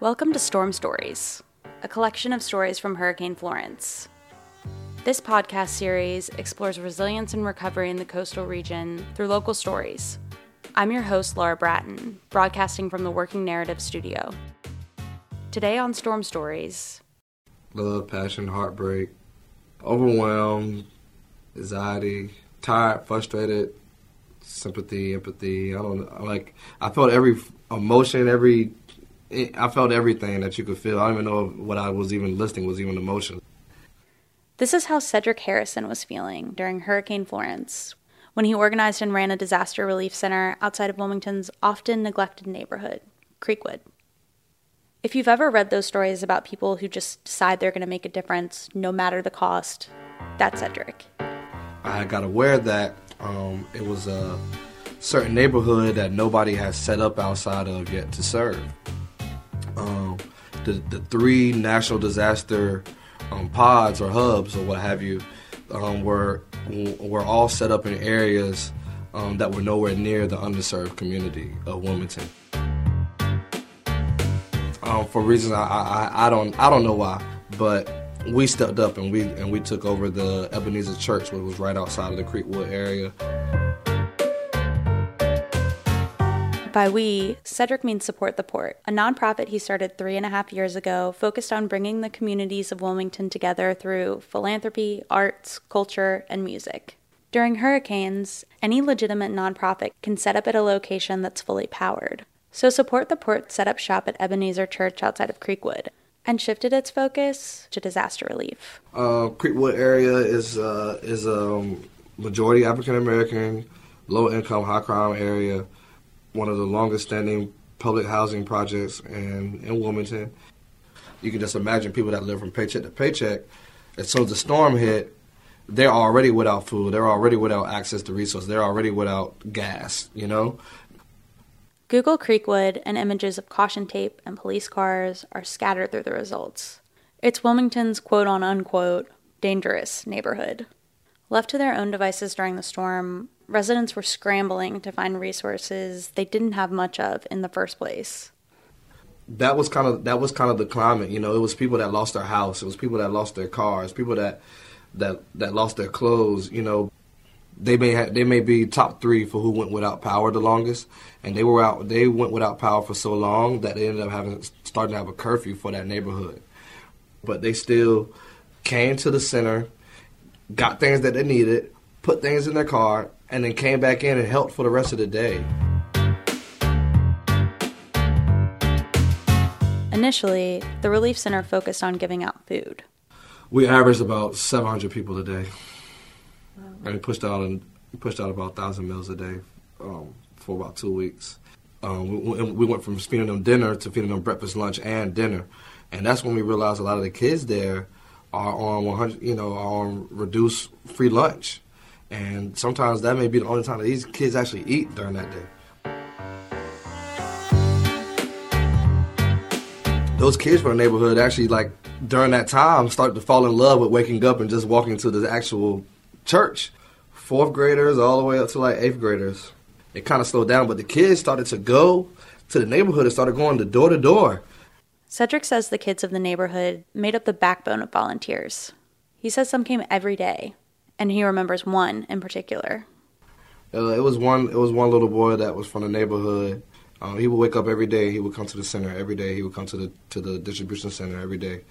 Welcome to Storm Stories, a collection of stories from Hurricane Florence. This podcast series explores resilience and recovery in the coastal region through local stories. I'm your host, Laura Bratton, broadcasting from the Working Narrative Studio. Today on Storm Stories love, passion, heartbreak, overwhelmed, anxiety, tired, frustrated, sympathy, empathy. I don't know. Like, I felt every emotion, every I felt everything that you could feel. I don't even know what I was even listing was even emotion. This is how Cedric Harrison was feeling during Hurricane Florence when he organized and ran a disaster relief center outside of Wilmington's often neglected neighborhood, Creekwood. If you've ever read those stories about people who just decide they're going to make a difference no matter the cost, that's Cedric. I got aware that um, it was a certain neighborhood that nobody has set up outside of yet to serve um, the, the three national disaster um, pods or hubs or what have you um, were were all set up in areas um, that were nowhere near the underserved community of Wilmington. Um, for reasons I, I, I don't I don't know why, but we stepped up and we and we took over the Ebenezer Church, which was right outside of the Creekwood area. By we, Cedric means Support the Port, a nonprofit he started three and a half years ago focused on bringing the communities of Wilmington together through philanthropy, arts, culture, and music. During hurricanes, any legitimate nonprofit can set up at a location that's fully powered. So Support the Port set up shop at Ebenezer Church outside of Creekwood and shifted its focus to disaster relief. Uh, Creekwood area is uh, is a um, majority African American, low income, high crime area one of the longest standing public housing projects in, in Wilmington. You can just imagine people that live from paycheck to paycheck. Soon as the storm hit, they're already without food. They're already without access to resources. They're already without gas, you know? Google Creekwood and images of caution tape and police cars are scattered through the results. It's Wilmington's quote on unquote dangerous neighborhood. Left to their own devices during the storm, residents were scrambling to find resources they didn't have much of in the first place. That was kind of that was kind of the climate, you know. It was people that lost their house. It was people that lost their cars. People that that that lost their clothes. You know, they may have, they may be top three for who went without power the longest, and they were out. They went without power for so long that they ended up having starting to have a curfew for that neighborhood. But they still came to the center, got things that they needed, put things in their car, and then came back in and helped for the rest of the day. Initially, the Relief Center focused on giving out food. We averaged about 700 people a day. Wow. And we pushed out, and pushed out about 1,000 meals a day um, for about two weeks. Um, we, we, went from feeding them dinner to feeding them breakfast, lunch, and dinner. And that's when we realized a lot of the kids there are on 100, you know, on reduced free lunch. And sometimes that may be the only time that these kids actually eat during that day. Those kids from the neighborhood actually, like, during that time, start to fall in love with waking up and just walking to the actual church. Fourth graders all the way up to like eighth graders. It kind of slowed down, but the kids started to go to the neighborhood and started going to door to door. Cedric says the kids of the neighborhood made up the backbone of volunteers. He says some came every day, and he remembers one in particular. Uh, it was one. It was one little boy that was from the neighborhood. Um, he would wake up every day. He would come to the center every day. He would come to the to the distribution center every day.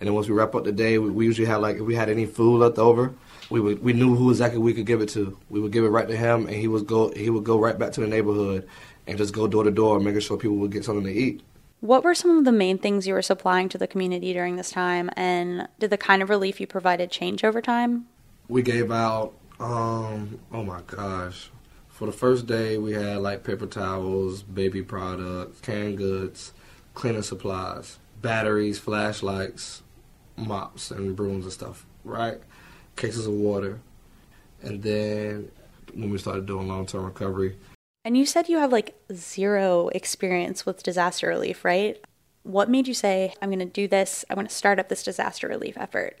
And then once we wrap up the day, we, we usually had like if we had any food left over, we would we knew who exactly we could give it to. We would give it right to him, and he would go he would go right back to the neighborhood and just go door to door, making sure people would get something to eat. What were some of the main things you were supplying to the community during this time, and did the kind of relief you provided change over time? we gave out um oh my gosh. For the first day we had like paper towels baby products canned goods cleaning supplies batteries flashlights mops and brooms and stuff right? Cases of water. And then when we started doing long-term recovery and you said you have like zero experience with disaster relief right what made you say i'm going to do this i want to start up this disaster relief effort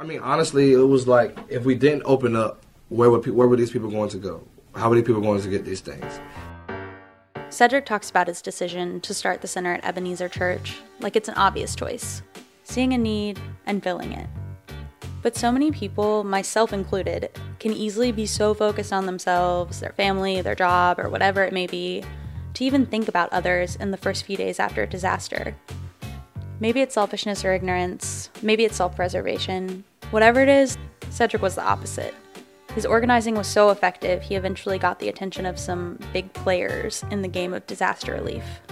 I mean, honestly, it was like if we didn't open up, where were pe- where were these people going to go? How many people going to get these things? Cedric talks about his decision to start the center at Ebenezer Church like it's an obvious choice, seeing a need and filling it. But so many people, myself included, can easily be so focused on themselves, their family, their job, or whatever it may be, to even think about others in the first few days after a disaster. Maybe it's selfishness or ignorance, maybe it's self preservation. Whatever it is, Cedric was the opposite. His organizing was so effective, he eventually got the attention of some big players in the game of disaster relief.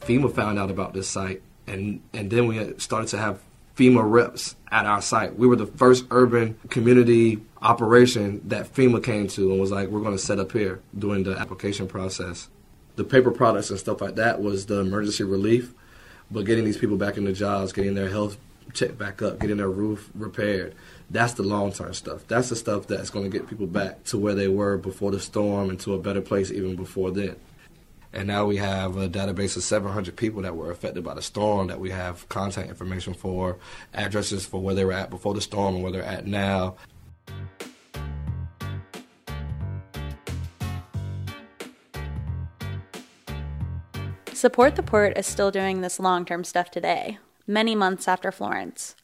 FEMA found out about this site, and, and then we started to have FEMA reps at our site. We were the first urban community operation that FEMA came to and was like, we're going to set up here during the application process. The paper products and stuff like that was the emergency relief, but getting these people back into jobs, getting their health checked back up, getting their roof repaired, that's the long term stuff. That's the stuff that's going to get people back to where they were before the storm and to a better place even before then. And now we have a database of 700 people that were affected by the storm that we have contact information for, addresses for where they were at before the storm and where they're at now. Support the Port is still doing this long term stuff today, many months after Florence.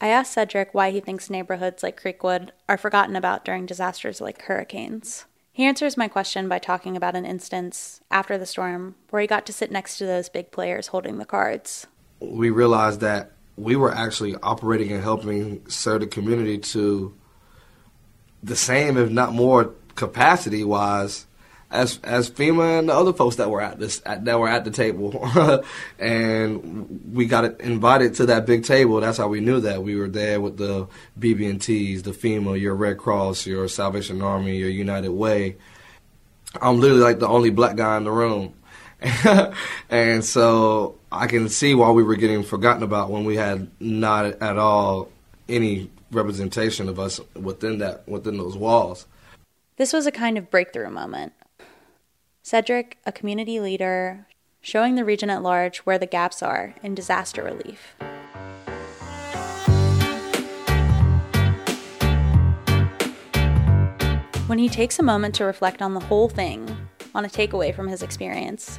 I asked Cedric why he thinks neighborhoods like Creekwood are forgotten about during disasters like hurricanes. He answers my question by talking about an instance after the storm where he got to sit next to those big players holding the cards. We realized that we were actually operating and helping serve the community to the same, if not more, capacity wise as as FEMA and the other folks that were at this at, that were at the table, and we got invited to that big table. That's how we knew that we were there with the BB&Ts, the FEMA, your Red Cross, your Salvation Army, your United Way. I'm literally like the only black guy in the room, and so I can see why we were getting forgotten about when we had not at all any representation of us within that within those walls. This was a kind of breakthrough moment. Cedric, a community leader, showing the region at large where the gaps are in disaster relief. When he takes a moment to reflect on the whole thing, on a takeaway from his experience,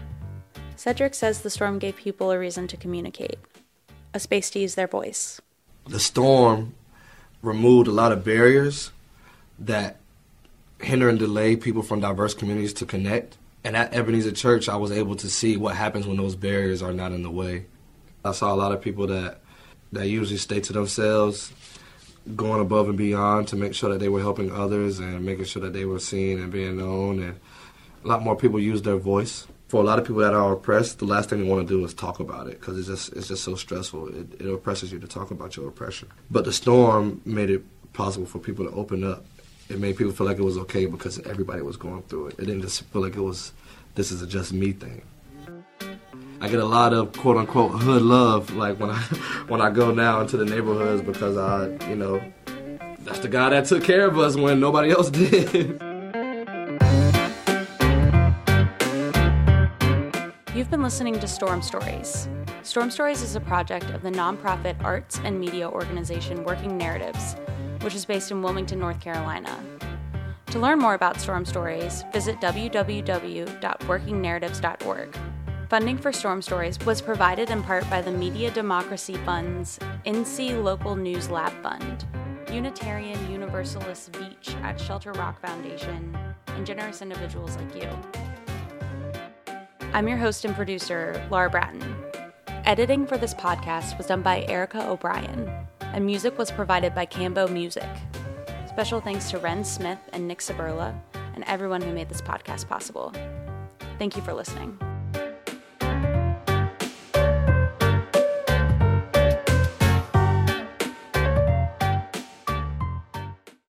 Cedric says the storm gave people a reason to communicate, a space to use their voice. The storm removed a lot of barriers that hinder and delay people from diverse communities to connect. And at Ebenezer Church, I was able to see what happens when those barriers are not in the way. I saw a lot of people that that usually stay to themselves, going above and beyond to make sure that they were helping others and making sure that they were seen and being known. And a lot more people use their voice. For a lot of people that are oppressed, the last thing they want to do is talk about it because it's just it's just so stressful. It, it oppresses you to talk about your oppression. But the storm made it possible for people to open up it made people feel like it was okay because everybody was going through it. It didn't just feel like it was, this is a just me thing. I get a lot of quote unquote hood love, like when I when I go now into the neighborhoods because I, you know, that's the guy that took care of us when nobody else did. You've been listening to Storm Stories. Storm Stories is a project of the nonprofit arts and media organization Working Narratives which is based in Wilmington, North Carolina. To learn more about Storm Stories, visit www.workingnarratives.org. Funding for Storm Stories was provided in part by the Media Democracy Fund's NC Local News Lab Fund, Unitarian Universalist Veatch at Shelter Rock Foundation, and generous individuals like you. I'm your host and producer, Laura Bratton. Editing for this podcast was done by Erica O'Brien and music was provided by Cambo Music. Special thanks to Ren Smith and Nick Saberla and everyone who made this podcast possible. Thank you for listening.